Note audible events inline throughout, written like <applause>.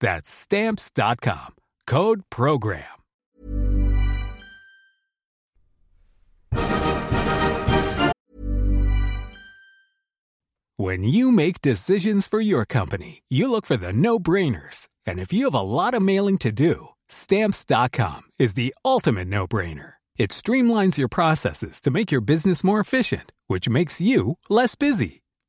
That's stamps.com. Code program. When you make decisions for your company, you look for the no brainers. And if you have a lot of mailing to do, stamps.com is the ultimate no brainer. It streamlines your processes to make your business more efficient, which makes you less busy.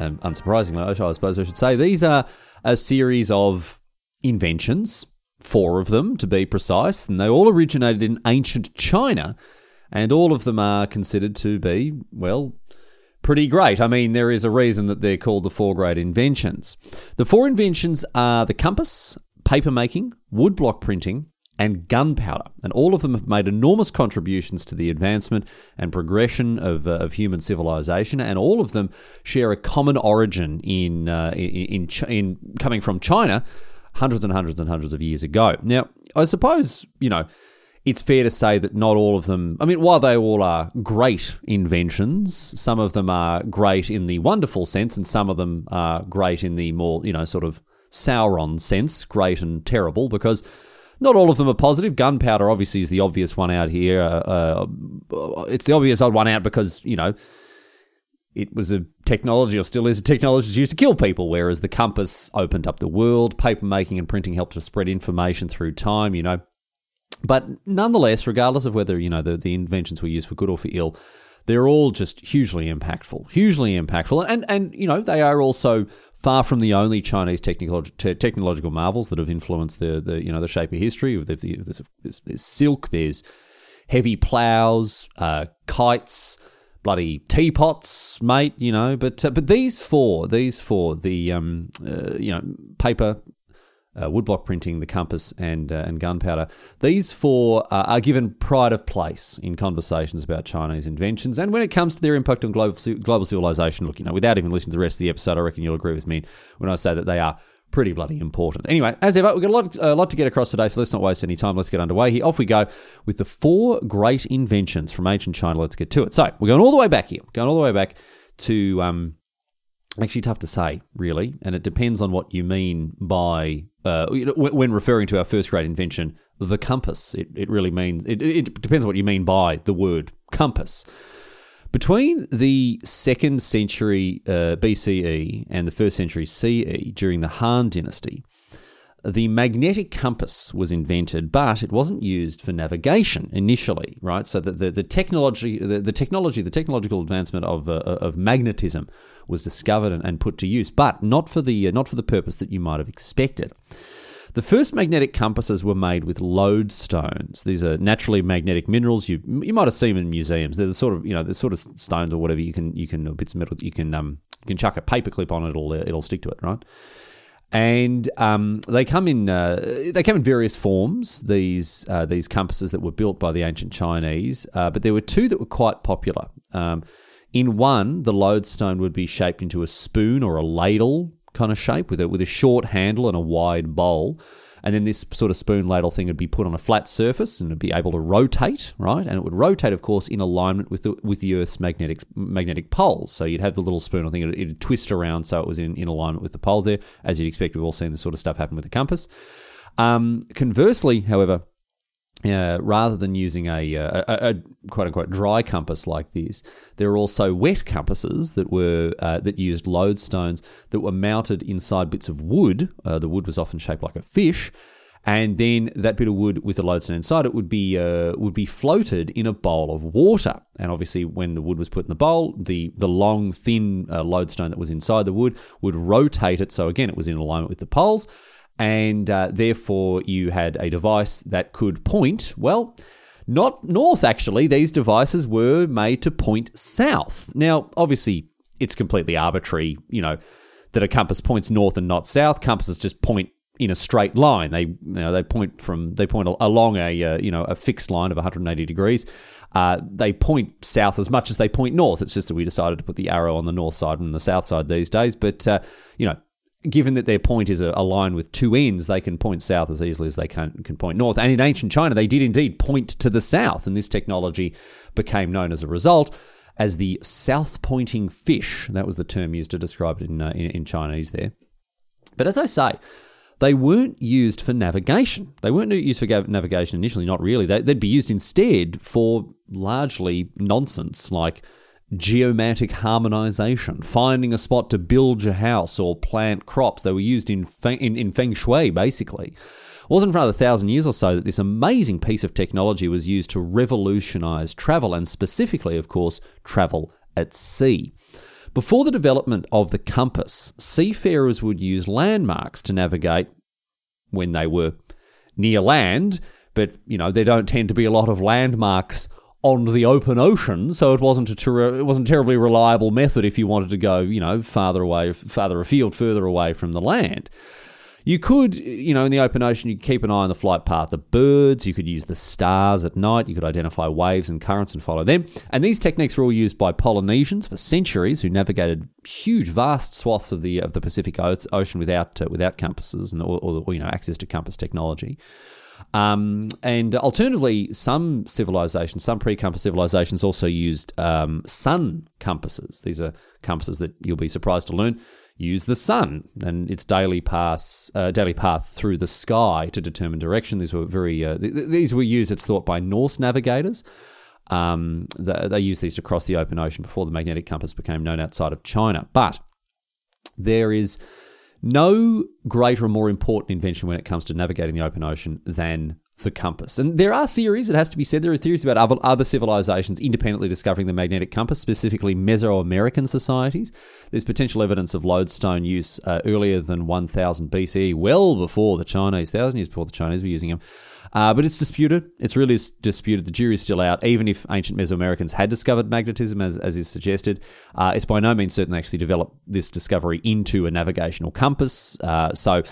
um, unsurprisingly, I suppose I should say, these are a series of inventions, four of them to be precise, and they all originated in ancient China, and all of them are considered to be, well, pretty great. I mean, there is a reason that they're called the four great inventions. The four inventions are the compass, papermaking, woodblock printing, and gunpowder. And all of them have made enormous contributions to the advancement and progression of, uh, of human civilization, and all of them share a common origin in, uh, in, in, in coming from China hundreds and hundreds and hundreds of years ago. Now, I suppose, you know, it's fair to say that not all of them, I mean, while they all are great inventions, some of them are great in the wonderful sense, and some of them are great in the more, you know, sort of Sauron sense, great and terrible, because not all of them are positive. Gunpowder obviously is the obvious one out here. Uh, uh, it's the obvious odd one out because you know it was a technology, or still is a technology used to kill people. Whereas the compass opened up the world. Paper making and printing helped to spread information through time. You know, but nonetheless, regardless of whether you know the, the inventions were used for good or for ill, they're all just hugely impactful, hugely impactful, and and you know they are also far from the only Chinese technolog- te- technological marvels that have influenced the, the you know the shape of history. There's, there's, there's silk, there's heavy plows, uh, kites, bloody teapots, mate. You know, but uh, but these four, these four, the um, uh, you know paper, uh, woodblock printing, the compass, and uh, and gunpowder. These four uh, are given pride of place in conversations about Chinese inventions, and when it comes to their impact on global global civilization. Look, you know, without even listening to the rest of the episode, I reckon you'll agree with me when I say that they are pretty bloody important. Anyway, as ever, we've got a lot, a lot to get across today, so let's not waste any time. Let's get underway here. Off we go with the four great inventions from ancient China. Let's get to it. So we're going all the way back here, going all the way back to um, actually tough to say, really, and it depends on what you mean by uh, when referring to our first great invention, the compass. It, it really means it, it depends on what you mean by the word compass. Between the second century uh, BCE and the first century CE, during the Han Dynasty, the magnetic compass was invented, but it wasn't used for navigation initially, right? So the, the, the technology, the, the, technology, the technological advancement of, uh, of magnetism was discovered and, and, put to use, but not for the uh, not for the purpose that you might have expected. The first magnetic compasses were made with lodestones. These are naturally magnetic minerals. You you might have seen them in museums. They're the sort of you know the sort of stones or whatever you can you can bits of metal you can um you can chuck a paperclip on it. It'll it'll stick to it, right? And um, they come in uh, they come in various forms. These uh, these compasses that were built by the ancient Chinese, uh, but there were two that were quite popular. Um, in one, the lodestone would be shaped into a spoon or a ladle kind of shape with a with a short handle and a wide bowl. And then this sort of spoon ladle thing would be put on a flat surface and it'd be able to rotate, right? And it would rotate, of course, in alignment with the with the Earth's magnetic magnetic poles. So you'd have the little spoon thing, it'd, it'd twist around so it was in, in alignment with the poles there. As you'd expect, we've all seen this sort of stuff happen with the compass. Um, conversely, however, uh, rather than using a, uh, a, a, quote unquote dry compass like this, there are also wet compasses that were uh, that used lodestones that were mounted inside bits of wood. Uh, the wood was often shaped like a fish, and then that bit of wood with the lodestone inside it would be uh, would be floated in a bowl of water. And obviously, when the wood was put in the bowl, the the long thin lodestone that was inside the wood would rotate it. So again, it was in alignment with the poles and uh, therefore you had a device that could point, well, not north actually. These devices were made to point south. Now, obviously, it's completely arbitrary, you know, that a compass points north and not south. Compasses just point in a straight line. They you know they point from they point along a uh, you know a fixed line of 180 degrees. Uh, they point south as much as they point north. It's just that we decided to put the arrow on the north side and the south side these days. But uh, you know given that their point is a, a, line with two ends, they can point south as easily as they can, can point north. And in ancient China, they did indeed point to the south, and this technology became known as a result as the south pointing fish. That was the term used to describe it in, uh, in, in Chinese there. But as I say, they weren't used for navigation. They weren't used for navigation initially, not really. They, would be used instead for largely nonsense like geomantic harmonization, finding a spot to build your house or plant crops. They were used in feng, in, in feng shui, basically. It wasn't for another thousand years or so that this amazing piece of technology was used to revolutionize travel, and specifically, of course, travel at sea. Before the development of the compass, seafarers would use landmarks to navigate when they were near land, but you know, there don't tend to be a lot of landmarks on the open ocean, so it wasn't a ter- it wasn't a terribly reliable method if you wanted to go, you know, farther away, farther afield, further away from the land. You could, you know, in the open ocean, you could keep an eye on the flight path of birds. You could use the stars at night. You could identify waves and currents and follow them. And these techniques were all used by Polynesians for centuries, who navigated huge, vast swaths of the of the Pacific Ocean without uh, without compasses and or, or, you know access to compass technology. Um, and alternatively, some civilizations, some pre-compass civilizations also used um, sun compasses. These are compasses that you'll be surprised to learn use the sun and its daily pass, uh, daily path through the sky to determine direction. These were very, uh, th- these were used, it's thought, by Norse navigators. Um, they used these to cross the open ocean before the magnetic compass became known outside of China. But there is no greater or more important invention when it comes to navigating the open ocean than the compass. And there are theories, it has to be said, there are theories about other civilizations independently discovering the magnetic compass, specifically Mesoamerican societies. There's potential evidence of lodestone use uh, earlier than 1000 BCE, well before the Chinese, thousand years before the Chinese were using them. Uh, but it's disputed. It's really disputed. The jury's still out. Even if ancient Mesoamericans had discovered magnetism, as, as is suggested, uh, it's by no means certain they actually developed this discovery into a navigational compass. Uh, so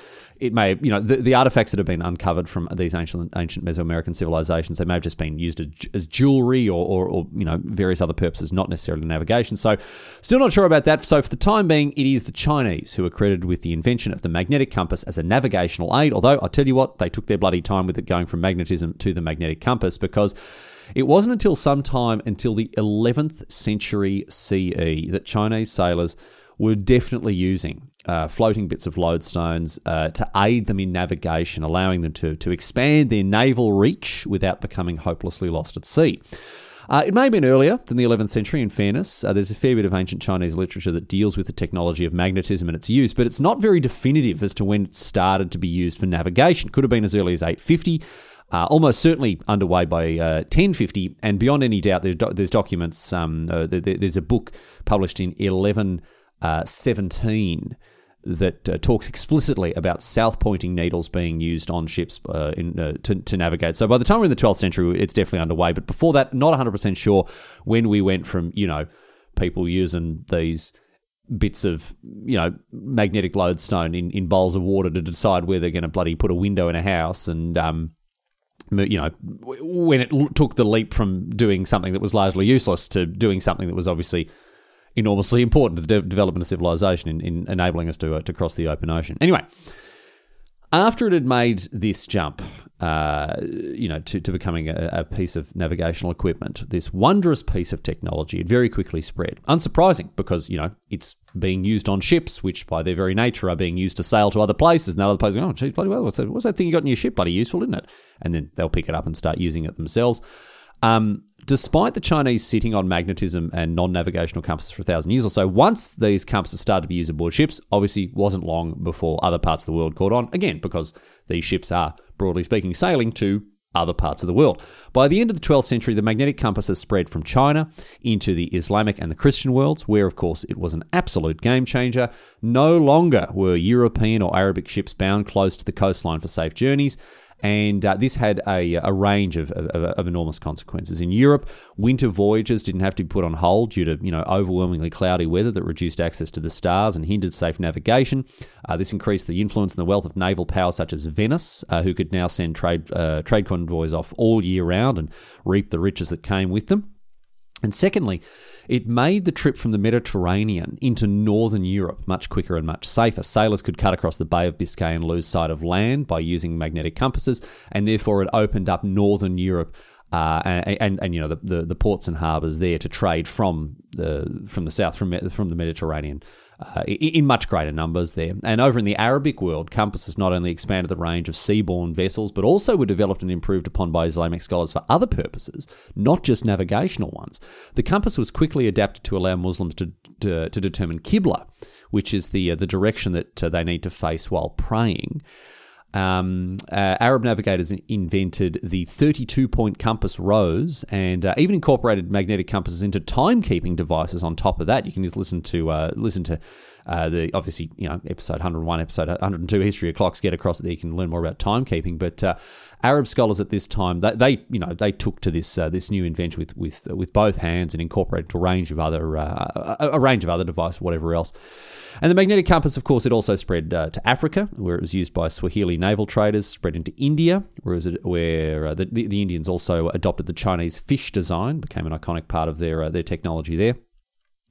it may, you know, the, the artifacts that have been uncovered from these ancient ancient Mesoamerican civilizations, they may have just been used as, as jewelry or, or, or, you know, various other purposes, not necessarily navigation. So, still not sure about that. So, for the time being, it is the Chinese who are credited with the invention of the magnetic compass as a navigational aid. Although, I tell you what, they took their bloody time with it going from magnetism to the magnetic compass because. It wasn't until sometime until the 11th century CE that Chinese sailors were definitely using uh, floating bits of lodestones uh, to aid them in navigation, allowing them to, to expand their naval reach without becoming hopelessly lost at sea. Uh, it may have been earlier than the 11th century, in fairness. Uh, there's a fair bit of ancient Chinese literature that deals with the technology of magnetism and its use, but it's not very definitive as to when it started to be used for navigation. Could have been as early as 850. Uh, almost certainly underway by uh, 1050, and beyond any doubt, there's, do- there's documents. Um, uh, there- there's a book published in 1117 that uh, talks explicitly about south pointing needles being used on ships uh, in, uh, to, to navigate. So by the time we're in the 12th century, it's definitely underway. But before that, not 100% sure when we went from, you know, people using these bits of, you know, magnetic lodestone in, in bowls of water to decide where they're going to bloody put a window in a house and, um, you know, when it took the leap from doing something that was largely useless to doing something that was obviously enormously important to the de- development of civilization in, in enabling us to uh, to cross the open ocean. Anyway, after it had made this jump, uh, you know, to, to becoming a, a piece of navigational equipment, this wondrous piece of technology, it very quickly spread. Unsurprising, because you know it's being used on ships, which by their very nature are being used to sail to other places. And other places, go, oh, geez, bloody well, what's that, what's that thing you got in your ship? Bloody useful, isn't it? And then they'll pick it up and start using it themselves. Um, despite the Chinese sitting on magnetism and non-navigational compasses for a thousand years or so, once these compasses started to be used aboard ships, obviously wasn't long before other parts of the world caught on. Again, because these ships are, broadly speaking, sailing to other parts of the world. By the end of the 12th century, the magnetic compass has spread from China into the Islamic and the Christian worlds, where, of course, it was an absolute game changer. No longer were European or Arabic ships bound close to the coastline for safe journeys and uh, this had a, a range of, of, of, enormous consequences. In Europe, winter voyages didn't have to be put on hold due to you know overwhelmingly cloudy weather that reduced access to the stars and hindered safe navigation. Uh, this increased the influence and the wealth of naval power such as Venice, uh, who could now send trade uh, trade convoys off all year round and reap the riches that came with them. And secondly, it made the trip from the Mediterranean into northern Europe much quicker and much safer. Sailors could cut across the Bay of Biscay and lose sight of land by using magnetic compasses, and therefore it opened up northern Europe uh, and, and, and you know the, the, the ports and harbours there to trade from the from the south from from the Mediterranean uh, in much greater numbers there. And over in the Arabic world, compasses not only expanded the range of seaborne vessels, but also were developed and improved upon by Islamic scholars for other purposes, not just navigational ones. The compass was quickly adapted to allow Muslims to to, to determine Qibla, which is the uh, the direction that uh, they need to face while praying. Um, uh, Arab navigators invented the 32 point compass rose and uh, even incorporated magnetic compasses into timekeeping devices on top of that. You can just listen to uh, listen to uh, the obviously you know episode 101, episode 102, history of clocks. Get across there, you can learn more about timekeeping. But uh, Arab scholars at this time they, they, you know they took to this uh, this new invention with with with both hands and incorporated a range of other a, a range of other devices, whatever else. And the magnetic compass, of course, it also spread uh, to Africa, where it was used by Swahili naval traders, spread into India, where, where uh, the, the, Indians also adopted the Chinese fish design, became an iconic part of their, uh, their technology there.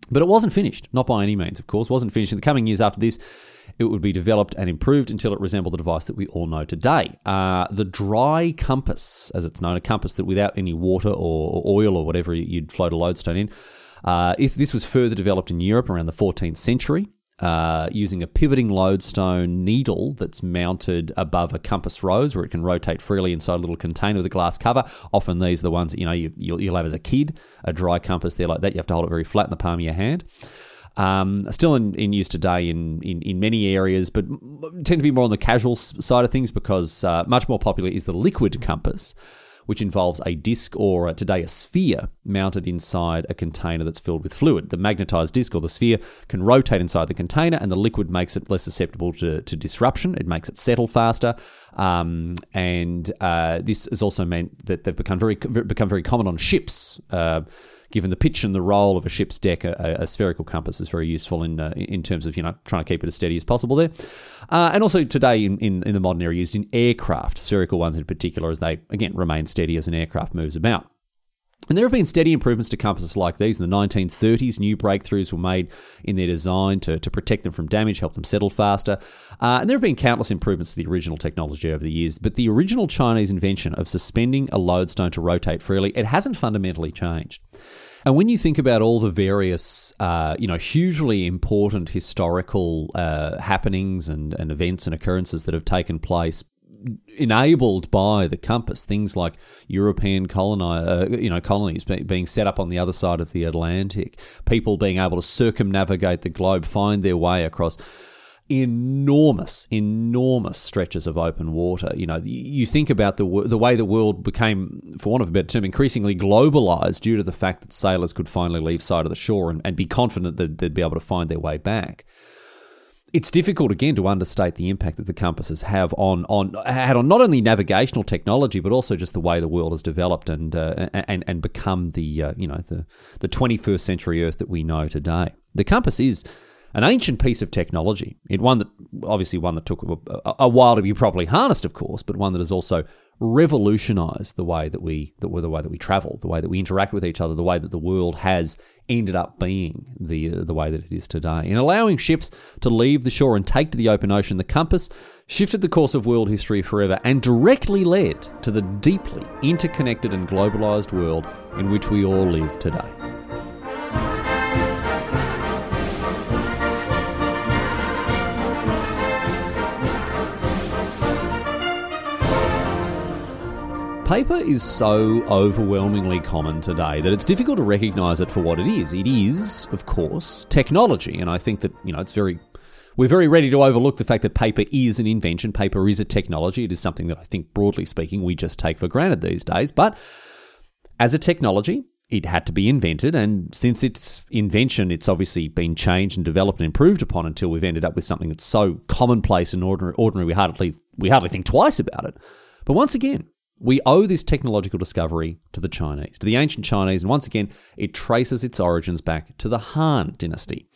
But it wasn't finished, not by any means, of course. Wasn't finished. In the coming years after this, it would be developed and improved until it resembled the device that we all know today. Uh, the dry compass, as it's known, a compass that without any water or, oil or whatever you'd float a lodestone in, uh, is, this was further developed in Europe around the 14th century uh, using a pivoting lodestone needle that's mounted above a compass rose where it can rotate freely inside a little container with a glass cover. Often these are the ones that, you know you, you'll, you'll have as a kid, a dry compass there like that. You have to hold it very flat in the palm of your hand. Um, still in, in use today in, in, in many areas, but tend to be more on the casual side of things because uh, much more popular is the liquid compass which involves a disc or uh, today a sphere mounted inside a container that's filled with fluid. The magnetized disc or the sphere can rotate inside the container, and the liquid makes it less susceptible to, to disruption. It makes it settle faster, um, and uh, this has also meant that they've become very become very common on ships. Uh, given the pitch and the roll of a ship's deck, a, a spherical compass is very useful in uh, in terms of you know trying to keep it as steady as possible there. Uh, and also today in, in, in the modern era used in aircraft, spherical ones in particular, as they again remain steady as an aircraft moves about. And there have been steady improvements to compasses like these. In the 1930s, new breakthroughs were made in their design to, to protect them from damage, help them settle faster. Uh, and there have been countless improvements to the original technology over the years. But the original Chinese invention of suspending a lodestone to rotate freely, it hasn't fundamentally changed. And when you think about all the various, uh, you know, hugely important historical uh, happenings and, and events and occurrences that have taken place enabled by the compass. Things like European coloni- uh, you know, colonies be- being set up on the other side of the Atlantic, people being able to circumnavigate the globe, find their way across enormous, enormous stretches of open water. You know, you think about the the way the world became, for want of a better term, increasingly globalized due to the fact that sailors could finally leave side of the shore and, and be confident that they'd be able to find their way back it's difficult again to understate the impact that the compasses have on on had on not only navigational technology but also just the way the world has developed and uh, and and become the uh, you know the the 21st century Earth that we know today. The compass is an ancient piece of technology. It one that obviously one that took a, a, while to be properly harnessed, of course, but one that has also revolutionized the way that we the, the way that we travel, the way that we interact with each other, the way that the world has ended up being the uh, the way that it is today. In allowing ships to leave the shore and take to the open ocean, the compass shifted the course of world history forever and directly led to the deeply interconnected and globalized world in which we all live today. Paper is so overwhelmingly common today that it's difficult to recognize it for what it is. It is, of course, technology, and I think that, you know, it's very we're very ready to overlook the fact that paper is an invention. Paper is a technology. It is something that I think, broadly speaking, we just take for granted these days. But as a technology, it had to be invented, and since its invention, it's obviously been changed and developed and improved upon until we've ended up with something that's so commonplace and ordinary, ordinary we hardly we hardly think twice about it. But once again, we owe this technological discovery to the Chinese, to the ancient Chinese, and once again, it traces its origins back to the Han dynasty.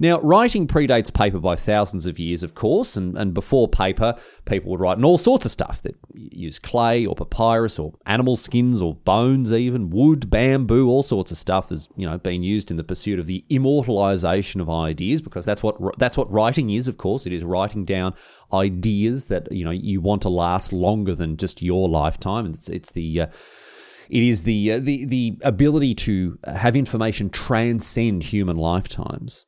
Now, writing predates paper by thousands of years, of course, and, and before paper, people would write in all sorts of stuff that use clay or papyrus or animal skins or bones, even wood, bamboo, all sorts of stuff that's you know been used in the pursuit of the immortalization of ideas, because that's what that's what writing is. Of course, it is writing down ideas that you know you want to last longer than just your lifetime. It's, it's the uh, it is the, uh, the the ability to have information transcend human lifetimes.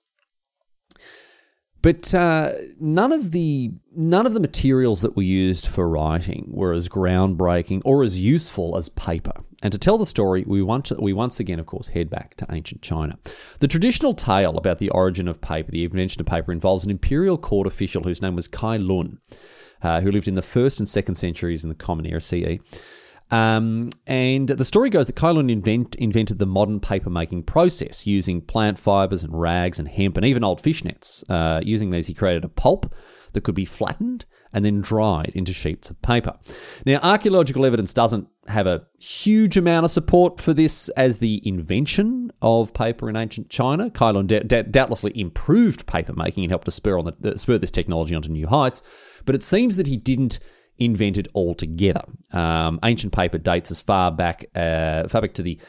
But uh, none of the none of the materials that were used for writing were as groundbreaking or as useful as paper. And to tell the story, we want to, we once again, of course, head back to ancient China. The traditional tale about the origin of paper, the invention of paper, involves an imperial court official whose name was Cai Lun, uh, who lived in the first and second centuries in the Common Era CE. Um, and the story goes that Cai Lun invent, invented the modern paper making process using plant fibers and rags and hemp and even old fish nets. Uh, using these, he created a pulp that could be flattened and then dried into sheets of paper. Now, archaeological evidence doesn't have a huge amount of support for this as the invention of paper in ancient China. Cai Lun d- d- doubtlessly improved paper making and helped to spur, on the, uh, spur this technology onto new heights, but it seems that he didn't invent it altogether. Um, ancient paper dates as far back, uh, far back to the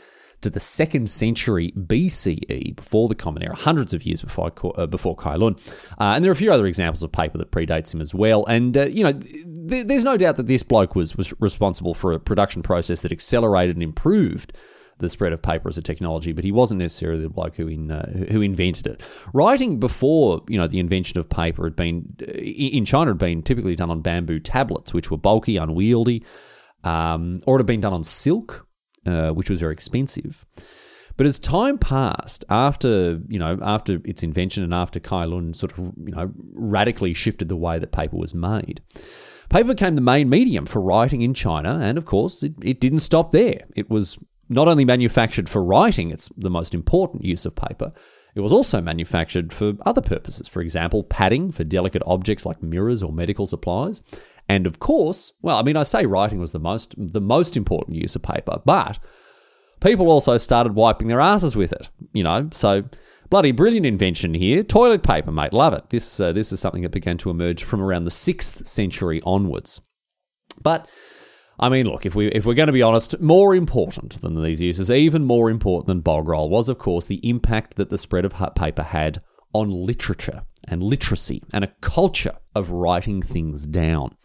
to the second century BCE, before the Common Era, hundreds of years before uh, before Cai Lun. Uh, and there are a few other examples of paper that predates him as well. And uh, you know, th- there's no doubt that this bloke was was responsible for a production process that accelerated and improved the spread of paper as a technology, but he wasn't necessarily the bloke who in, uh, who invented it. Writing before you know the invention of paper had been in China had been typically done on bamboo tablets, which were bulky, unwieldy, um, or it had been done on silk, uh, which was very expensive. But as time passed, after you know, after its invention and after Cai Lun sort of you know radically shifted the way that paper was made, paper became the main medium for writing in China, and of course, it, it didn't stop there. It was not only manufactured for writing, it's the most important use of paper, it was also manufactured for other purposes. For example, padding for delicate objects like mirrors or medical supplies. And of course, well, I mean, I say writing was the most the most important use of paper, but people also started wiping their asses with it. You know, so bloody brilliant invention here. Toilet paper, mate, love it. This uh, this is something that began to emerge from around the sixth century onwards. But I mean, look, if we if we're going to be honest, more important than these uses, even more important than bog roll, was of course the impact that the spread of paper had on literature and literacy and a culture of writing things down.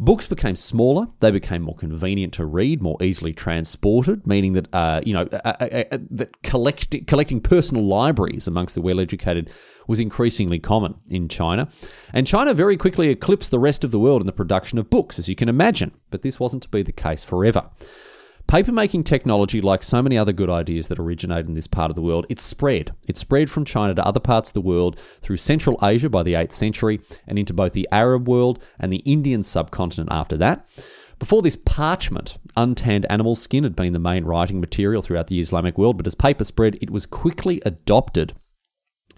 Books became smaller. They became more convenient to read, more easily transported, meaning that uh, you know uh, uh, uh, that collect, collecting personal libraries amongst the well-educated was increasingly common in China. And China very quickly eclipsed the rest of the world in the production of books, as you can imagine. But this wasn't to be the case forever. Papermaking technology, like so many other good ideas that originate in this part of the world, it spread. It spread from China to other parts of the world through Central Asia by the 8th century and into both the Arab world and the Indian subcontinent after that. Before this, parchment, untanned animal skin, had been the main writing material throughout the Islamic world, but as paper spread, it was quickly adopted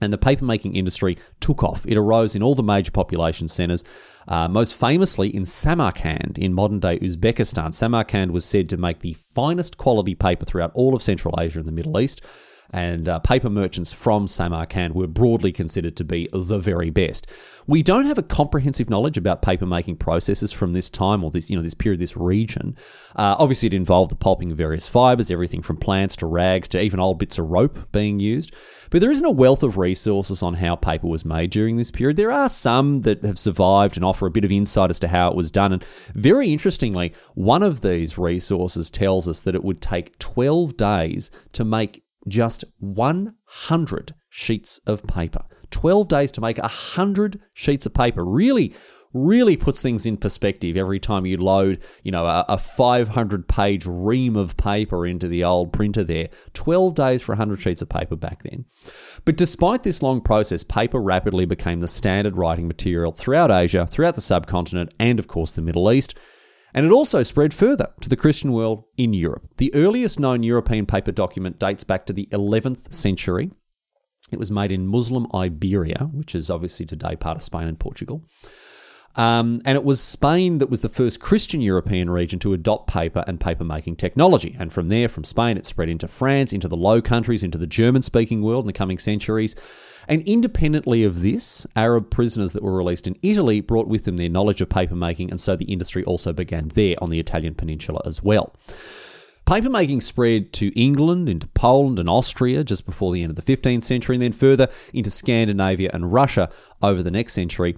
and the papermaking industry took off. It arose in all the major population centres, uh, most famously in Samarkand in modern day Uzbekistan. Samarkand was said to make the finest quality paper throughout all of Central Asia and the Middle East and uh, paper merchants from Samarkand were broadly considered to be the very best. We don't have a comprehensive knowledge about paper making processes from this time or this you know this period, this region. Uh, obviously, it involved the pulping of various fibers, everything from plants to rags to even old bits of rope being used. But there isn't a wealth of resources on how paper was made during this period. There are some that have survived and offer a bit of insight as to how it was done. And very interestingly, one of these resources tells us that it would take 12 days to make just 100 sheets of paper. 12 days to make 100 sheets of paper. Really, really puts things in perspective every time you load, you know, a, a 500 page ream of paper into the old printer there. 12 days for 100 sheets of paper back then. But despite this long process, paper rapidly became the standard writing material throughout Asia, throughout the subcontinent, and of course the Middle East. And it also spread further to the Christian world in Europe. The earliest known European paper document dates back to the 11th century. It was made in Muslim Iberia, which is obviously today part of Spain and Portugal. Um, and it was Spain that was the first Christian European region to adopt paper and paper making technology. And from there, from Spain, it spread into France, into the Low Countries, into the German speaking world in the coming centuries. And independently of this, Arab prisoners that were released in Italy brought with them their knowledge of papermaking, and so the industry also began there on the Italian peninsula as well. Papermaking spread to England, into Poland and Austria just before the end of the 15th century, and then further into Scandinavia and Russia over the next century.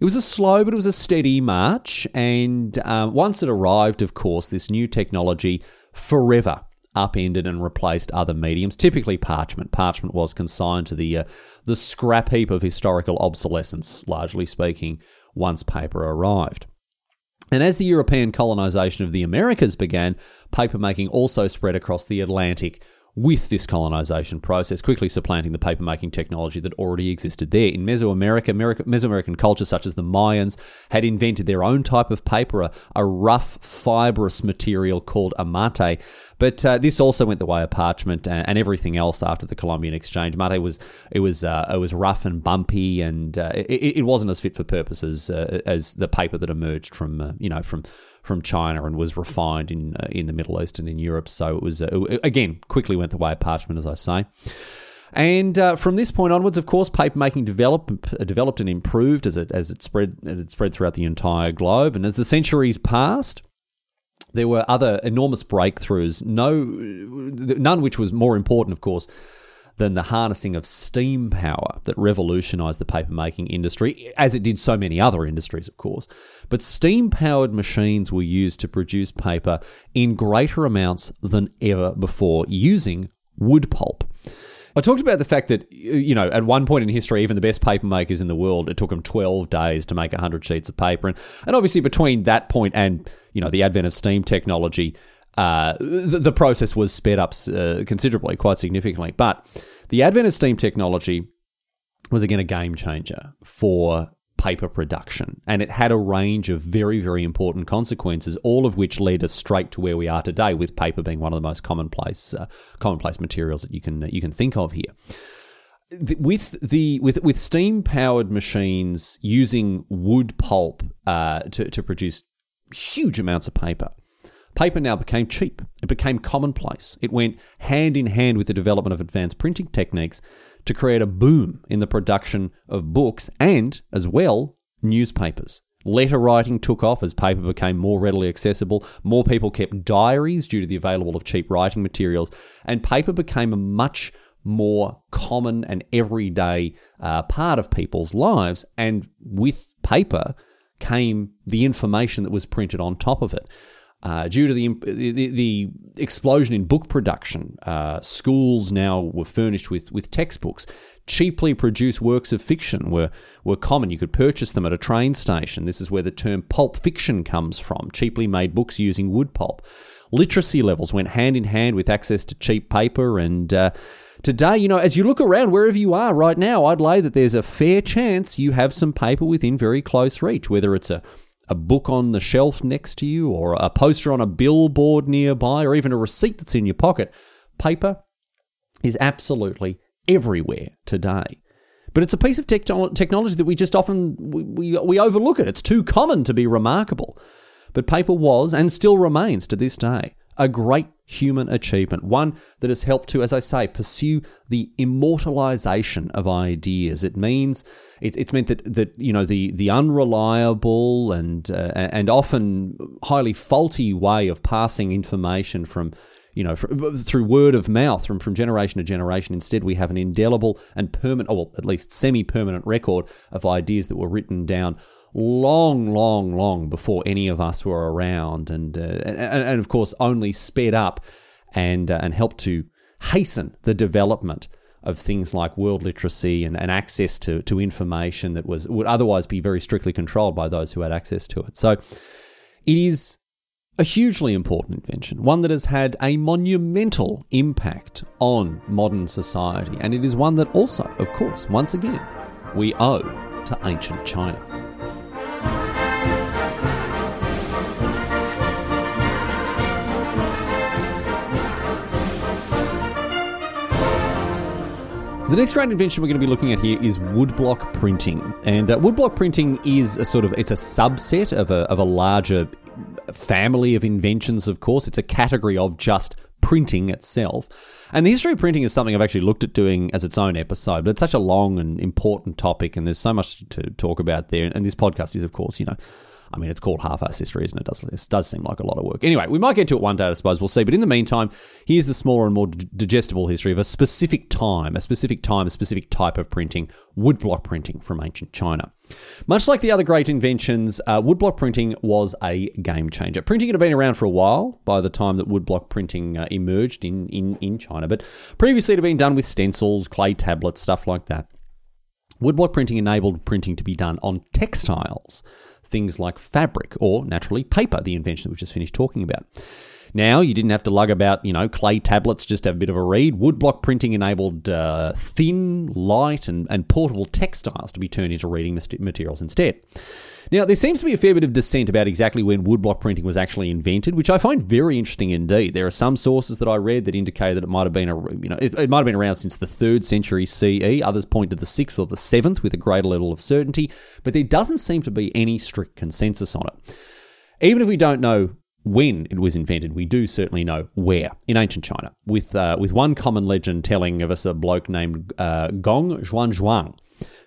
It was a slow, but it was a steady march. And uh, once it arrived, of course, this new technology forever upended and replaced other mediums, typically parchment. Parchment was consigned to the uh, the scrap heap of historical obsolescence, largely speaking, once paper arrived. And as the European colonization of the Americas began, papermaking also spread across the Atlantic with this colonization process, quickly supplanting the papermaking technology that already existed there. In Mesoamerica, America, Mesoamerican cultures such as the Mayans had invented their own type of paper, a, a rough, fibrous material called amate. But uh, this also went the way of parchment and, and, everything else after the Columbian Exchange. Mate was it was uh, it was rough and bumpy, and uh, it, it, wasn't as fit for purposes uh, as the paper that emerged from uh, you know from from China and was refined in uh, in the Middle East and in Europe. So it was uh, again quickly went the way of parchment, as I say. And uh, from this point onwards, of course, papermaking developed, uh, developed and improved as it as it spread it spread throughout the entire globe. And as the centuries passed, there were other enormous breakthroughs. No, none which was more important, of course, than the harnessing of steam power that revolutionized the papermaking industry, as it did so many other industries, of course. But steam powered machines were used to produce paper in greater amounts than ever before using wood pulp. I talked about the fact that, you know, at one point in history, even the best paper makers in the world, it took them 12 days to make 100 sheets of paper. And, and obviously, between that point and, you know, the advent of steam technology, uh, the, the, process was sped up uh, considerably, quite significantly. But the advent of steam technology was again a game changer for paper production, and it had a range of very, very important consequences, all of which led us straight to where we are today, with paper being one of the most commonplace uh, commonplace materials that you can you can think of here with the with with steam powered machines using wood pulp uh, to to produce huge amounts of paper, Paper now became cheap. It became commonplace. It went hand in hand with the development of advanced printing techniques to create a boom in the production of books and, as well, newspapers. Letter writing took off as paper became more readily accessible. More people kept diaries due to the available of cheap writing materials, and paper became a much more common and everyday uh, part of people's lives. And with paper, came the information that was printed on top of it. Uh, due to the, the, the explosion in book production, uh, schools now were furnished with with textbooks. Cheaply produced works of fiction were were common. You could purchase them at a train station. This is where the term pulp fiction comes from. Cheaply made books using wood pulp. Literacy levels went hand in hand with access to cheap paper and. Uh, today, you know, as you look around wherever you are right now, I'd lay that there's a fair chance you have some paper within very close reach, whether it's a a book on the shelf next to you, or a poster on a billboard nearby, or even a receipt that's in your pocket. Paper is absolutely everywhere today. But it's a piece of technology that we just often we, we, we overlook it. It's too common to be remarkable. But paper was and still remains to this day a great human achievement, one that has helped to, as I say, pursue the immortalization of ideas. It means it, it's meant that that you know the the unreliable and uh, and often highly faulty way of passing information from you know, through word of mouth from, from generation to generation. Instead, we have an indelible and permanent, or at least semi permanent record of ideas that were written down long, long, long before any of us were around, and uh, and, and, of course only sped up and uh, and helped to hasten the development of things like world literacy and, and access to, to information that was would otherwise be very strictly controlled by those who had access to it. So it is a hugely important invention, one that has had a monumental impact on modern society, and it is one that also, of course, once again, we owe to ancient China. The next great invention we're going to be looking at here is woodblock printing, and uh, woodblock printing is a sort of it's a subset of a of a larger family of inventions. Of course, it's a category of just printing itself. And the history of printing is something I've actually looked at doing as its own episode, but it's such a long and important topic, and there's so much to talk about there. And this podcast is, of course, you know, I mean, it's called half-ass history, isn't it? Does, it does seem like a lot of work. Anyway, we might get to it one day, I suppose. We'll see. But in the meantime, here's the smaller and more digestible history of a specific time, a specific time, a specific type of printing, woodblock printing from ancient China. Much like the other great inventions, uh, woodblock printing was a game changer. Printing had been around for a while by the time that woodblock printing uh, emerged in, in, in China, but previously it had been done with stencils, clay tablets, stuff like that. Woodblock printing enabled printing to be done on textiles things like fabric or naturally paper, the invention that we've just finished talking about. Now, you didn't have to lug about, you know, clay tablets just to have a bit of a read. Woodblock printing enabled uh, thin, light, and, and portable textiles to be turned into reading materials instead. Now, there seems to be a fair bit of dissent about exactly when woodblock printing was actually invented, which I find very interesting indeed. There are some sources that I read that indicate that it might have been a, you know, it, it might have been around since the third century CE. Others point to the sixth or the seventh with a greater level of certainty, but there doesn't seem to be any strict consensus on it. Even if we don't know when it was invented, we do certainly know where in ancient China, with uh, with one common legend telling of us a bloke named uh, Gong Xuanzhuang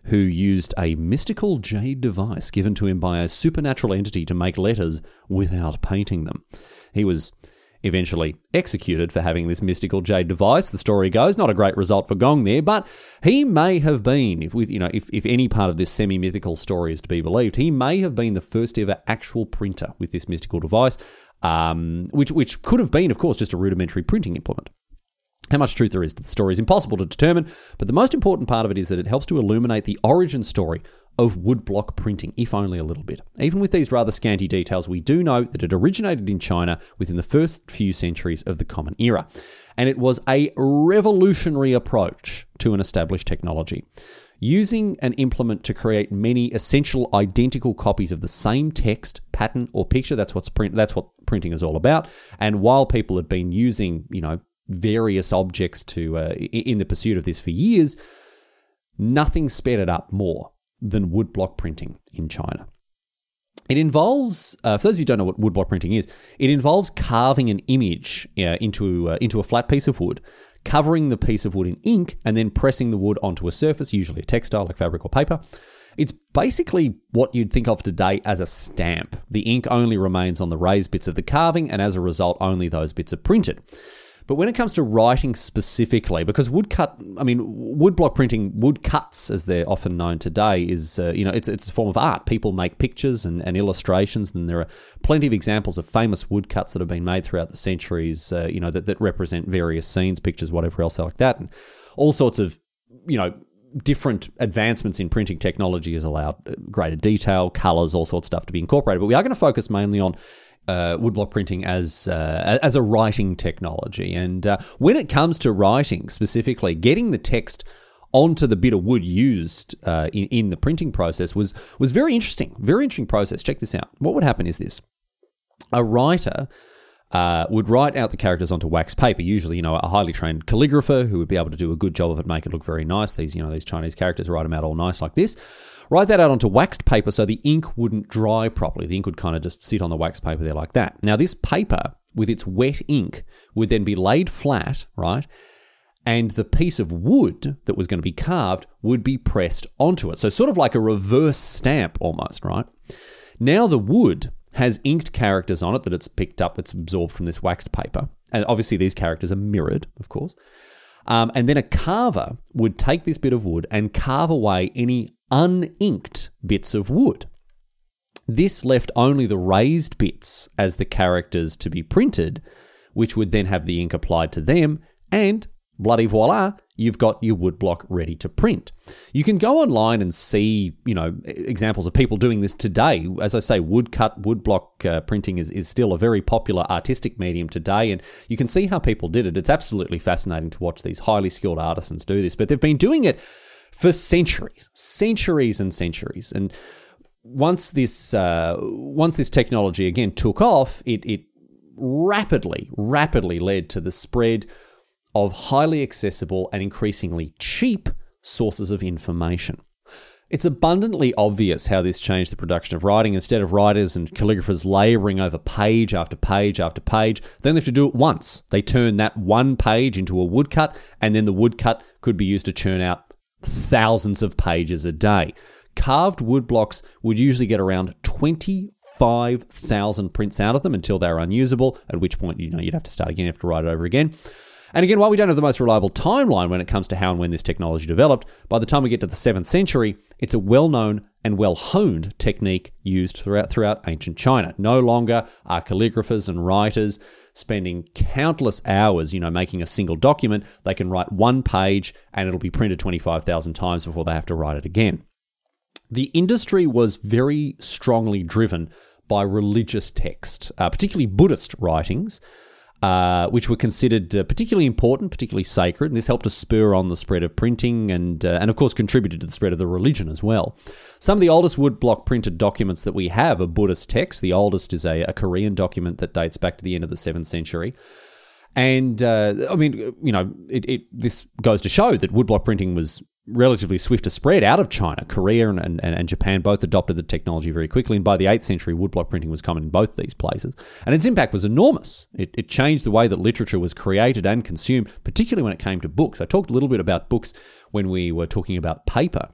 who used a mystical jade device given to him by a supernatural entity to make letters without painting them. He was eventually executed for having this mystical jade device. The story goes, not a great result for Gong there, but he may have been, if you know, if, if any part of this semi-mythical story is to be believed, he may have been the first ever actual printer with this mystical device, um, which which could have been, of course, just a rudimentary printing implement. How much truth there is to the story is impossible to determine, but the most important part of it is that it helps to illuminate the origin story of woodblock printing, if only a little bit. Even with these rather scanty details, we do know that it originated in China within the first few centuries of the Common Era, and it was a revolutionary approach to an established technology. Using an implement to create many essential identical copies of the same text, pattern, or picture, that's what's print that's what printing is all about. And while people had been using, you know, various objects to uh, in the pursuit of this for years, nothing sped it up more than woodblock printing in China. It involves, uh, for those of you who don't know what woodblock printing is, it involves carving an image uh, into uh, into a flat piece of wood, covering the piece of wood in ink, and then pressing the wood onto a surface, usually a textile like fabric or paper. It's basically what you'd think of today as a stamp. The ink only remains on the raised bits of the carving, and as a result, only those bits are printed. But when it comes to writing specifically, because woodcut, I mean, woodblock printing, woodcuts as they're often known today, is uh, you know it's it's a form of art. People make pictures and, and, illustrations, and there are plenty of examples of famous woodcuts that have been made throughout the centuries. Uh, you know that, that represent various scenes, pictures, whatever else like that, and all sorts of you know different advancements in printing technology has allowed uh, greater detail, colors, all sorts of stuff to be incorporated. But we are going to focus mainly on uh, woodblock printing as uh, as a writing technology. And uh, when it comes to writing specifically, getting the text onto the bit of wood used uh, in, in the printing process was was very interesting. Very interesting process. Check this out. What would happen is this: a writer. Uh, would write out the characters onto wax paper. Usually, you know, a highly trained calligrapher who would be able to do a good job of it, make it look very nice. These, you know, these Chinese characters write them out all nice like this. Write that out onto waxed paper so the ink wouldn't dry properly. The ink would kind of just sit on the wax paper there like that. Now, this paper with its wet ink would then be laid flat, right? And the piece of wood that was going to be carved would be pressed onto it. So, sort of like a reverse stamp almost, right? Now, the wood has inked characters on it that it's picked up, it's absorbed from this waxed paper. And obviously, these characters are mirrored, of course. Um, and then a carver would take this bit of wood and carve away any uninked bits of wood. This left only the raised bits as the characters to be printed, which would then have the ink applied to them, and bloody voila, you've got your woodblock ready to print. You can go online and see, you know, examples of people doing this today. As I say, woodcut, woodblock uh, printing is, is still a very popular artistic medium today, and you can see how people did it. It's absolutely fascinating to watch these highly skilled artisans do this, but they've been doing it for centuries, centuries and centuries. And once this uh, once this technology again took off, it, it rapidly, rapidly led to the spread of highly accessible and increasingly cheap sources of information. It's abundantly obvious how this changed the production of writing. Instead of writers and calligraphers layering over page after page after page, they only have to do it once. They turn that one page into a woodcut, and then the woodcut could be used to churn out thousands of pages a day. Carved wood blocks would usually get around 25,000 prints out of them until they were unusable, at which point you know you'd have to start again, you have to write it over again. And again, while we don't have the most reliable timeline when it comes to how and when this technology developed, by the time we get to the 7th century, it's a well known and well honed technique used throughout, throughout ancient China. No longer are calligraphers and writers spending countless hours, you know, making a single document. They can write one page and it'll be printed 25,000 times before they have to write it again. The industry was very strongly driven by religious text, uh, particularly Buddhist writings uh, which were considered uh, particularly important, particularly sacred, and this helped to spur on the spread of printing and, uh, and of course, contributed to the spread of the religion as well. Some of the oldest woodblock printed documents that we have are Buddhist texts. The oldest is a, a Korean document that dates back to the end of the 7th century. And uh, I mean, you know, it, it, this goes to show that woodblock printing was relatively swift to spread out of China. Korea and, and, and Japan both adopted the technology very quickly, and by the 8th century, woodblock printing was common in both these places. And its impact was enormous. It, it changed the way that literature was created and consumed, particularly when it came to books. I talked a little bit about books when we were talking about paper.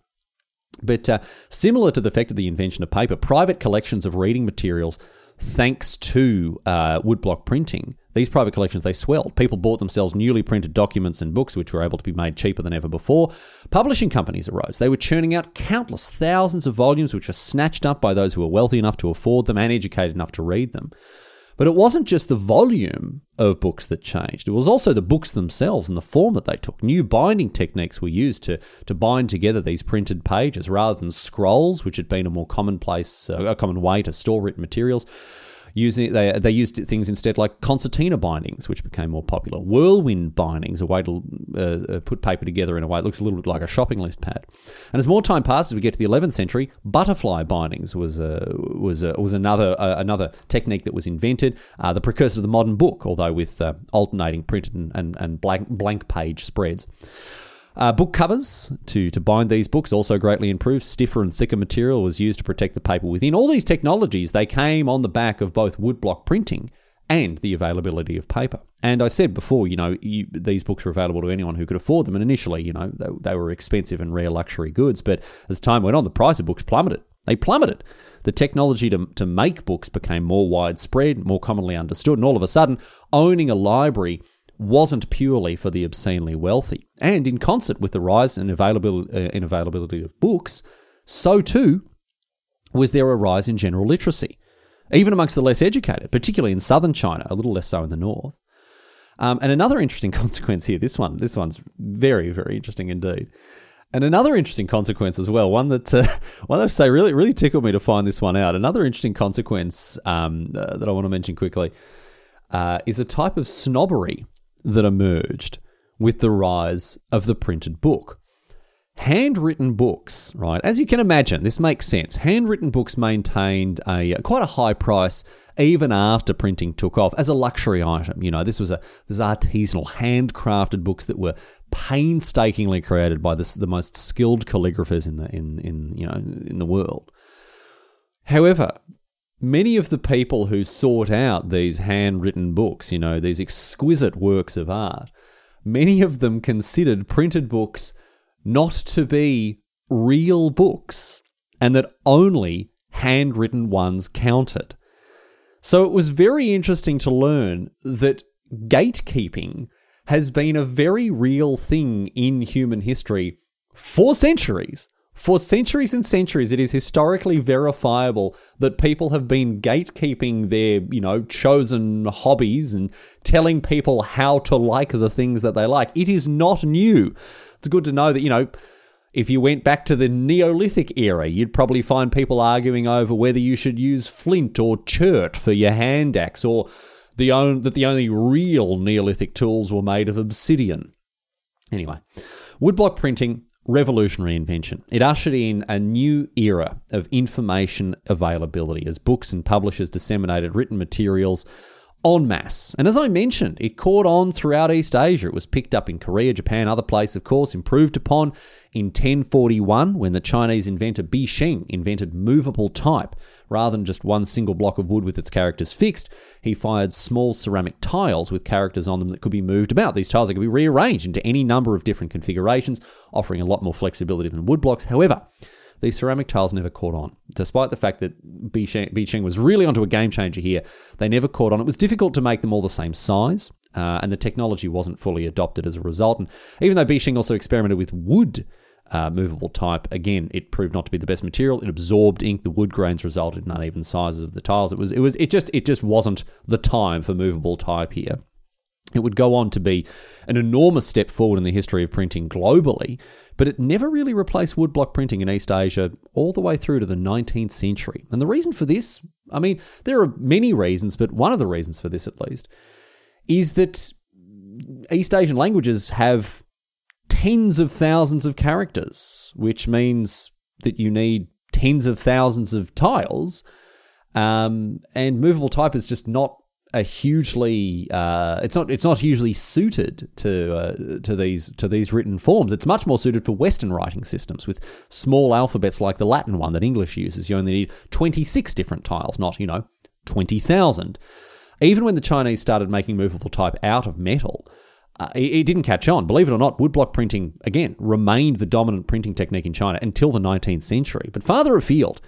But uh, similar to the effect of the invention of paper, private collections of reading materials thanks to uh, woodblock printing, these private collections they swelled. People bought themselves newly printed documents and books, which were able to be made cheaper than ever before. Publishing companies arose. They were churning out countless thousands of volumes, which were snatched up by those who were wealthy enough to afford them and educated enough to read them. But it wasn't just the volume of books that changed. It was also the books themselves and the form that they took. New binding techniques were used to, to bind together these printed pages rather than scrolls, which had been a more commonplace, uh, a common way to store written materials using they they used things instead like concertina bindings, which became more popular. Whirlwind bindings, a way to uh, uh, put paper together in a way that looks a little bit like a shopping list pad. And as more time passes, we get to the 11th century. Butterfly bindings was uh, was uh, was another uh, another technique that was invented, uh, the precursor to the modern book, although with alternating printed and, and, and blank, blank page spreads. Uh, book covers to, to bind these books also greatly improved. Stiffer and thicker material was used to protect the paper within. All these technologies, they came on the back of both woodblock printing and the availability of paper. And I said before, you know, you, these books were available to anyone who could afford them. And initially, you know, they, they were expensive and rare luxury goods. But as time went on, the price of books plummeted. They plummeted. The technology to, to make books became more widespread, more commonly understood. And all of a sudden, owning a library wasn't purely for the obscenely wealthy. And in concert with the rise in availability, uh, in availability of books, so too was there a rise in general literacy, even amongst the less educated, particularly in southern China, a little less so in the north. Um, and another <laughs> interesting consequence here, this one, this one's very, very interesting indeed. And another interesting consequence as well, one that uh, <laughs> one that I say really, really tickled me to find this one out. Another interesting consequence um, uh, that I want to mention quickly uh, is a type of snobbery that emerged with the rise of the printed book handwritten books, right? As you can imagine, this makes sense. Handwritten books maintained a quite a high price even after printing took off as a luxury item. You know, this was a this artisanal, handcrafted books that were painstakingly created by the most skilled calligraphers in the in in you know in the world. However, many of the people who sought out these handwritten books, you know, these exquisite works of art, many of them considered printed books not to be real books and that only handwritten ones counted. So it was very interesting to learn that gatekeeping has been a very real thing in human history for centuries. For centuries and centuries, it is historically verifiable that people have been gatekeeping their, you know, chosen hobbies and telling people how to like the things that they like. It is not new. It's good to know that, you know, if you went back to the Neolithic era, you'd probably find people arguing over whether you should use flint or chert for your hand axe, or the on, that the only real Neolithic tools were made of obsidian. Anyway, woodblock printing, revolutionary invention. It ushered in a new era of information availability as books and publishers disseminated written materials en masse. And as I mentioned, it caught on throughout East Asia. It was picked up in Korea, Japan, other places, of course, improved upon in 1041 when the Chinese inventor Bi Sheng invented movable type. Rather than just one single block of wood with its characters fixed, he fired small ceramic tiles with characters on them that could be moved about. These tiles could be rearranged into any number of different configurations, offering a lot more flexibility than wood blocks. However, these ceramic tiles never caught on. Despite the fact that Bi Sheng was really onto a game changer here, they never caught on. It was difficult to make them all the same size, uh, and the technology wasn't fully adopted as a result. And even though Bi Sheng also experimented with wood uh, movable type, again, it proved not to be the best material. It absorbed ink. The wood grains resulted in uneven sizes of the tiles. It was, it was, it just, it just wasn't the time for movable type here. It would go on to be an enormous step forward in the history of printing globally, but it never really replaced woodblock printing in East Asia all the way through to the 19th century. And the reason for this, I mean, there are many reasons, but one of the reasons for this at least, is that East Asian languages have tens of thousands of characters, which means that you need tens of thousands of tiles. Um, and movable type is just not a hugely uh, it's not it's not hugely suited to uh, to these to these written forms. It's much more suited for Western writing systems with small alphabets like the Latin one that English uses. You only need twenty six different tiles, not you know twenty thousand. Even when the Chinese started making movable type out of metal, uh, it, it, didn't catch on. Believe it or not, woodblock printing again remained the dominant printing technique in China until the 19th century. But farther afield,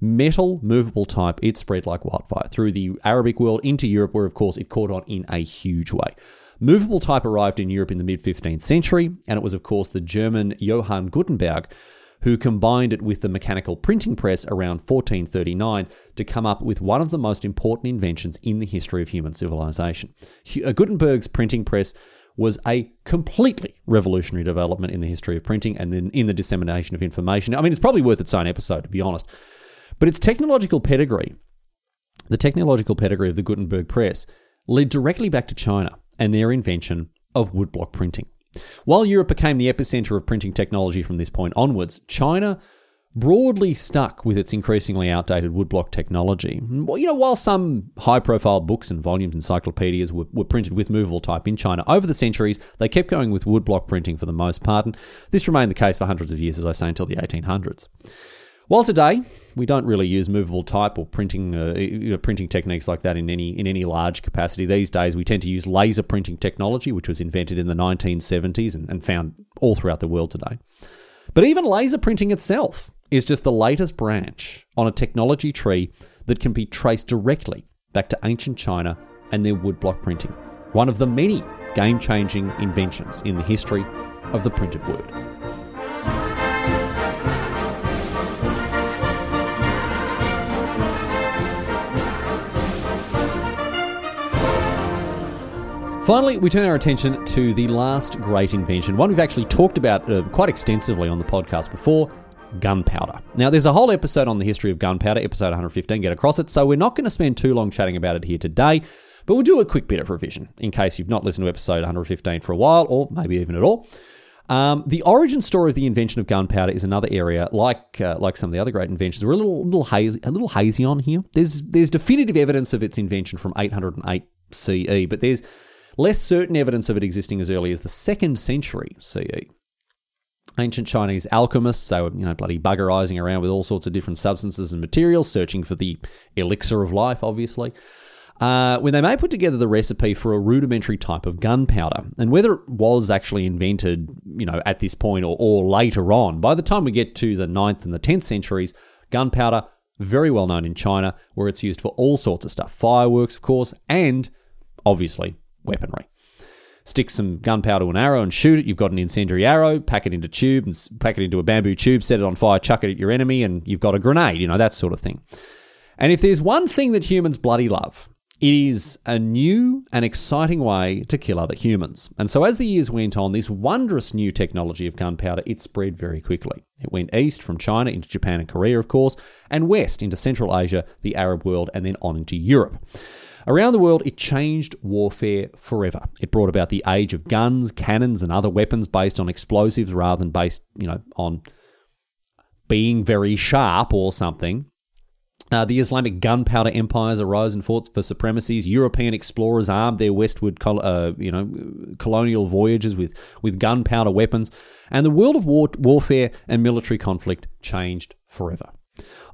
metal movable type, it spread like wildfire through the Arabic world into Europe, where of course it caught on in a huge way. Movable type arrived in Europe in the mid 15th century, and it was, of course, the German Johann Gutenberg who combined it with the mechanical printing press around 1439 to come up with one of the most important inventions in the history of human civilization. Uh, Gutenberg's printing press was a completely revolutionary development in the history of printing and then in the dissemination of information. I mean, it's probably worth its own episode, to be honest. But its technological pedigree, the technological pedigree of the Gutenberg press, led directly back to China and their invention of woodblock printing. While Europe became the epicenter of printing technology from this point onwards, China broadly stuck with its increasingly outdated woodblock technology. Well, you know, while some high-profile books and volumes, encyclopedias were, were, printed with movable type in China, over the centuries they kept going with woodblock printing for the most part, and this remained the case for hundreds of years, as I say, until the 1800s. While today we don't really use movable type or printing uh, printing techniques like that in any in any large capacity these days, we tend to use laser printing technology, which was invented in the 1970s and, and found all throughout the world today. But even laser printing itself is just the latest branch on a technology tree that can be traced directly back to ancient China and their woodblock printing. One of the many game changing inventions in the history of the printed word. Finally, we turn our attention to the last great invention, one we've actually talked about uh, quite extensively on the podcast before gunpowder. Now, there's a whole episode on the history of gunpowder, episode 115, get across it, so we're not going to spend too long chatting about it here today, but we'll do a quick bit of revision in case you've not listened to episode 115 for a while, or maybe even at all. Um, the origin story of the invention of gunpowder is another area, like uh, like some of the other great inventions, we're a little little hazy, a little hazy on here. There's there's definitive evidence of its invention from 808 CE, but there's less certain evidence of it existing as early as the second century CE. Ancient Chinese alchemists, they were, you know, bloody buggerizing around with all sorts of different substances and materials, searching for the elixir of life, obviously. Uh, when they may put together the recipe for a rudimentary type of gunpowder, and whether it was actually invented, you know, at this point or, or later on, by the time we get to the 9th and the 10th centuries, gunpowder very well known in China, where it's used for all sorts of stuff, fireworks, of course, and obviously weaponry. Stick some gunpowder to an arrow and shoot it. You've got an incendiary arrow. Pack it into tube and pack it into a bamboo tube. Set it on fire. Chuck it at your enemy, and you've got a grenade. You know that sort of thing. And if there's one thing that humans bloody love, it is a new and exciting way to kill other humans. And so as the years went on, this wondrous new technology of gunpowder, it spread very quickly. It went east from China into Japan and Korea, of course, and west into Central Asia, the Arab world, and then on into Europe. Around the world, it changed warfare forever. It brought about the age of guns, cannons, and other weapons based on explosives rather than based, you know, on being very sharp or something. Uh, the Islamic gunpowder empires arose and fought for supremacies. European explorers armed their westward, col- uh, you know, colonial voyages with, with gunpowder weapons, and the world of war- warfare and military conflict changed forever.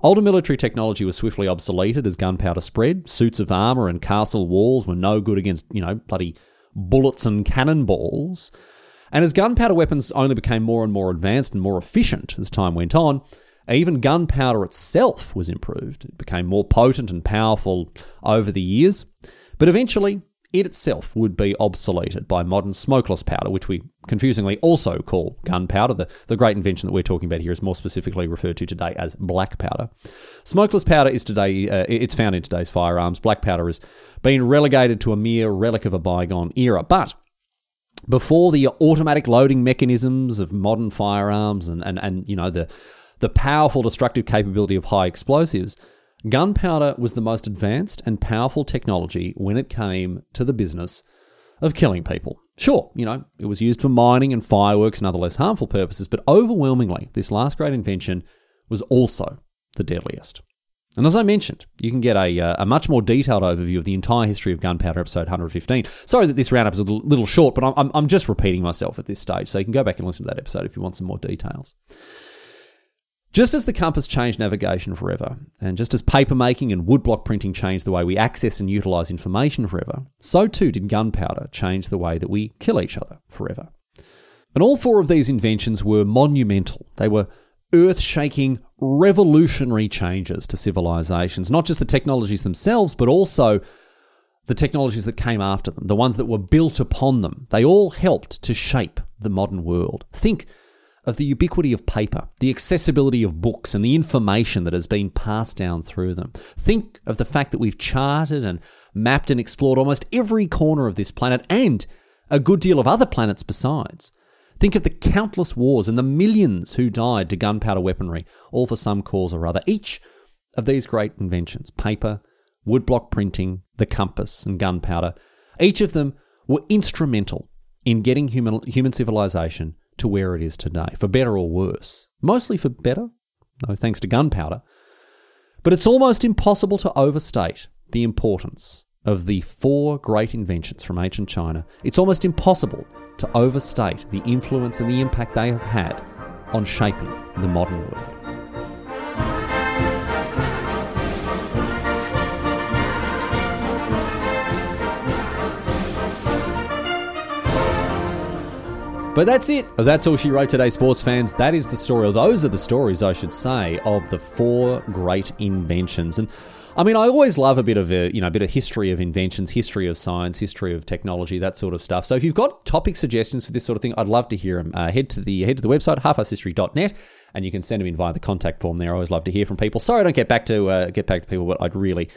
Older military technology was swiftly obsoleted as gunpowder spread. Suits of armor and castle walls were no good against, you know, bloody bullets and cannonballs. And as gunpowder weapons only became more and more advanced and more efficient as time went on, even gunpowder itself was improved. It became more potent and powerful over the years. But eventually, it itself would be obsoleted by modern smokeless powder, which we confusingly also call gunpowder. The, the great invention that we're talking about here is more specifically referred to today as black powder. Smokeless powder is today, uh, it's found in today's firearms. Black powder has been relegated to a mere relic of a bygone era. But before the automatic loading mechanisms of modern firearms and, and, and you know, the, the powerful destructive capability of high explosives, Gunpowder was the most advanced and powerful technology when it came to the business of killing people. Sure, you know, it was used for mining and fireworks and other less harmful purposes, but overwhelmingly, this last great invention was also the deadliest. And as I mentioned, you can get a, uh, a much more detailed overview of the entire history of gunpowder, episode 115. Sorry that this roundup is a little, little short, but I'm, I'm just repeating myself at this stage, so you can go back and listen to that episode if you want some more details. Just as the compass changed navigation forever, and just as papermaking and woodblock printing changed the way we access and utilize information forever, so too did gunpowder change the way that we kill each other forever. And all four of these inventions were monumental. They were earth shaking, revolutionary changes to civilizations, not just the technologies themselves, but also the technologies that came after them, the ones that were built upon them. They all helped to shape the modern world. Think of the ubiquity of paper, the accessibility of books, and the information that has been passed down through them. Think of the fact that we've charted and mapped and explored almost every corner of this planet and a good deal of other planets besides. Think of the countless wars and the millions who died to gunpowder weaponry, all for some cause or other. Each of these great inventions paper, woodblock printing, the compass, and gunpowder each of them were instrumental in getting human, human civilization to where it is today, for better or worse. Mostly for better, no thanks to gunpowder. But it's almost impossible to overstate the importance of the four great inventions from ancient China. It's almost impossible to overstate the influence and the impact they have had on shaping the modern world. But that's it. That's all she wrote today, sports fans. That is the story, or those are the stories, I should say, of the four great inventions. And I mean, I always love a bit of a you know a bit of history of inventions, history of science, history of technology, that sort of stuff. So if you've got topic suggestions for this sort of thing, I'd love to hear them. Uh, head to the head to the website halfarsedhistory.net and you can send them in via the contact form there. I always love to hear from people. Sorry, I don't get back to uh, get back to people, but I'd really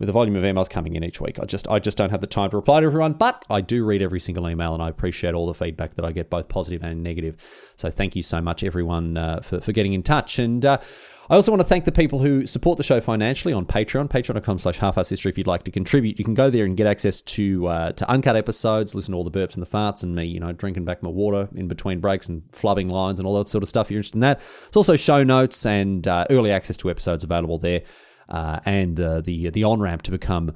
with the volume of emails coming in each week. I just I just don't have the time to reply to everyone, but I do read every single email and I appreciate all the feedback that I get, both positive and negative. So thank you so much, everyone, uh, for, for getting in touch. And uh, I also want to thank the people who support the show financially on Patreon, patreon.com slash half-arsed history. If you'd like to contribute, you can go there and get access to uh, to uncut episodes, listen to all the burps and the farts and me, you know, drinking back my water in between breaks and flubbing lines and all that sort of stuff. If you're interested in that. It's also show notes and uh, early access to episodes available there uh, and uh, the the on ramp to become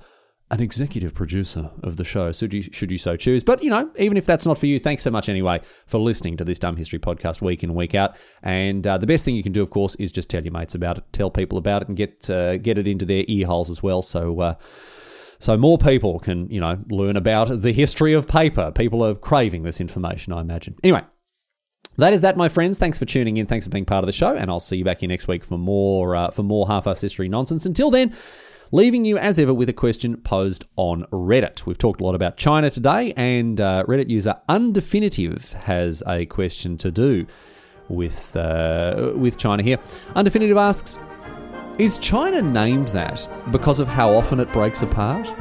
an executive producer of the show, should you, should you so choose. But, you know, even if that's not for you, thanks so much anyway for listening to this Dumb History podcast week in, week out. And uh, the best thing you can do, of course, is just tell your mates about it, tell people about it, and get uh, get it into their ear holes as well. So, uh, so more people can, you know, learn about the history of paper. People are craving this information, I imagine. Anyway, that is that, my friends. Thanks for tuning in. Thanks for being part of the show, and I'll see you back here next week for more uh, for more half-arsed history nonsense. Until then, leaving you as ever with a question posed on Reddit. We've talked a lot about China today, and uh, Reddit user Undefinitive has a question to do with uh, with China here. Undefinitive asks, "Is China named that because of how often it breaks apart?"